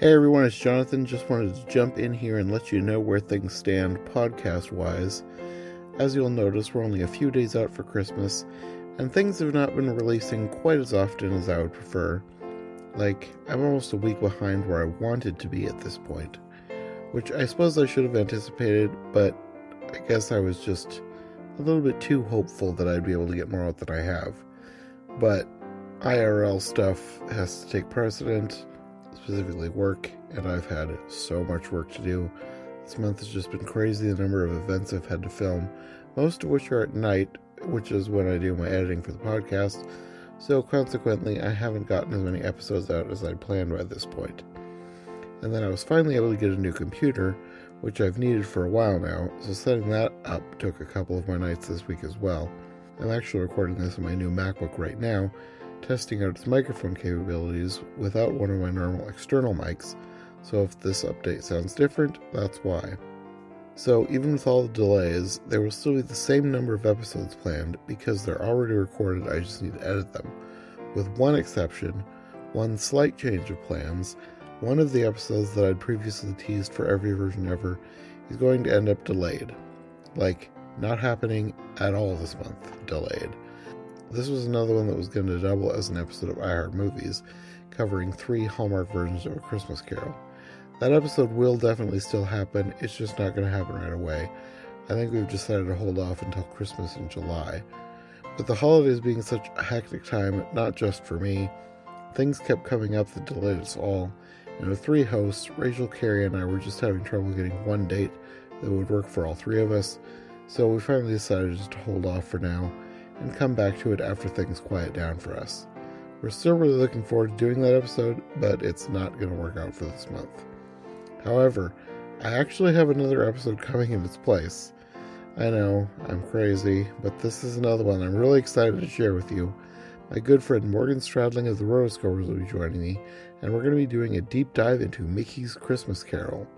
Hey everyone, it's Jonathan. Just wanted to jump in here and let you know where things stand podcast wise. As you'll notice, we're only a few days out for Christmas, and things have not been releasing quite as often as I would prefer. Like, I'm almost a week behind where I wanted to be at this point, which I suppose I should have anticipated, but I guess I was just a little bit too hopeful that I'd be able to get more out than I have. But IRL stuff has to take precedent specifically work, and I've had so much work to do. This month has just been crazy the number of events I've had to film, most of which are at night, which is when I do my editing for the podcast. So, consequently, I haven't gotten as many episodes out as I'd planned by this point. And then I was finally able to get a new computer, which I've needed for a while now, so setting that up took a couple of my nights this week as well. I'm actually recording this on my new MacBook right now, testing out its microphone capabilities without one of my normal external mics, so if this update sounds different, that's why. So, even with all the delays, there will still be the same number of episodes planned because they're already recorded, I just need to edit them. With one exception, one slight change of plans, one of the episodes that I'd previously teased for every version ever is going to end up delayed. Like, not happening at all this month, delayed. This was another one that was going to double as an episode of iHeart Movies, covering three Hallmark versions of A Christmas Carol. That episode will definitely still happen, it's just not going to happen right away. I think we've decided to hold off until Christmas in July. But the holidays being such a hectic time, not just for me, things kept coming up that delayed us all. And with three hosts, Rachel, Carrie, and I were just having trouble getting one date that would work for all three of us, so we finally decided just to hold off for now and come back to it after things quiet down for us. We're still really looking forward to doing that episode, but it's not going to work out for this month. However, I actually have another episode coming in its place. I know, I'm crazy, but this is another one I'm really excited to share with you. My good friend Morgan Stradling of the Rotoscopers will be joining me, and we're going to be doing a deep dive into Mickey's Christmas Carol.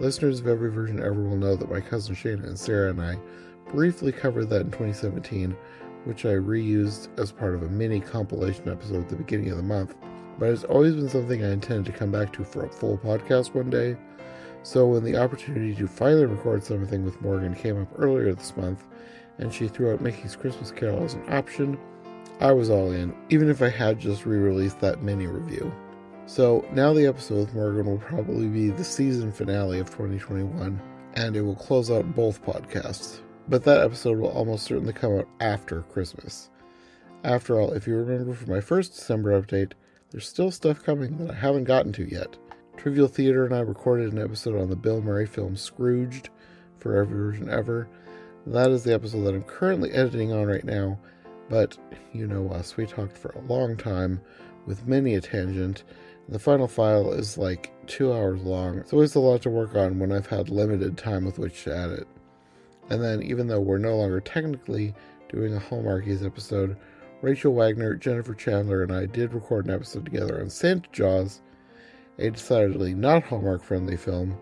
Listeners of every version ever will know that my cousin Shana and Sarah and I briefly covered that in 2017 which I reused as part of a mini compilation episode at the beginning of the month, but it's always been something I intended to come back to for a full podcast one day. So when the opportunity to finally record something with Morgan came up earlier this month, and she threw out Mickey's Christmas Carol as an option, I was all in, even if I had just re released that mini review. So now the episode with Morgan will probably be the season finale of 2021, and it will close out both podcasts but that episode will almost certainly come out after Christmas. After all, if you remember from my first December update, there's still stuff coming that I haven't gotten to yet. Trivial Theater and I recorded an episode on the Bill Murray film Scrooged for every version ever. That is the episode that I'm currently editing on right now, but you know us, we talked for a long time with many a tangent. The final file is like two hours long. So it's always a lot to work on when I've had limited time with which to edit. And then, even though we're no longer technically doing a Hallmarkies episode, Rachel Wagner, Jennifer Chandler, and I did record an episode together on Santa Jaws, a decidedly not Hallmark friendly film.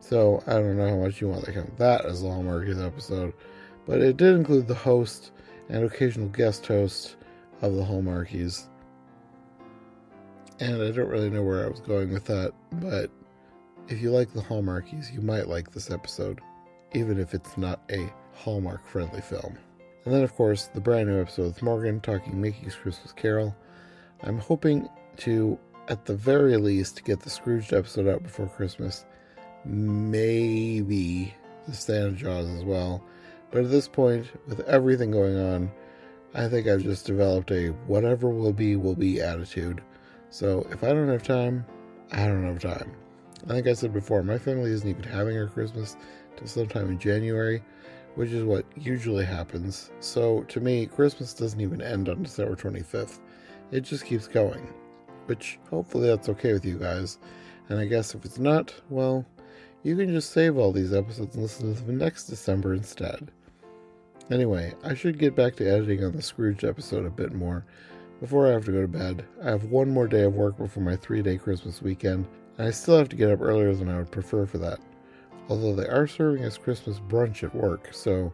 So I don't know how much you want to count that as a Hallmarkies episode, but it did include the host and occasional guest host of the Hallmarkies. And I don't really know where I was going with that, but if you like the Hallmarkies, you might like this episode even if it's not a Hallmark friendly film. And then, of course, the brand new episode with Morgan talking Mickey's Christmas Carol. I'm hoping to, at the very least, get the Scrooged episode out before Christmas. Maybe the Santa Jaws as well. But at this point, with everything going on, I think I've just developed a whatever will be, will be attitude. So if I don't have time, I don't have time. I think I said before, my family isn't even having our Christmas till sometime in January, which is what usually happens. So to me, Christmas doesn't even end on December 25th. It just keeps going. Which hopefully that's okay with you guys. And I guess if it's not, well, you can just save all these episodes and listen to them next December instead. Anyway, I should get back to editing on the Scrooge episode a bit more before I have to go to bed. I have one more day of work before my three day Christmas weekend, and I still have to get up earlier than I would prefer for that although they are serving us Christmas brunch at work, so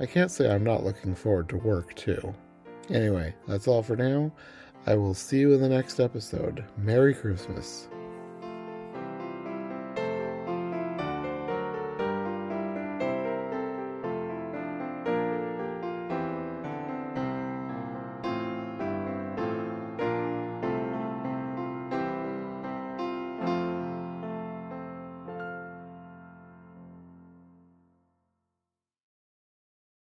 I can't say I'm not looking forward to work too. Anyway, that's all for now. I will see you in the next episode. Merry Christmas.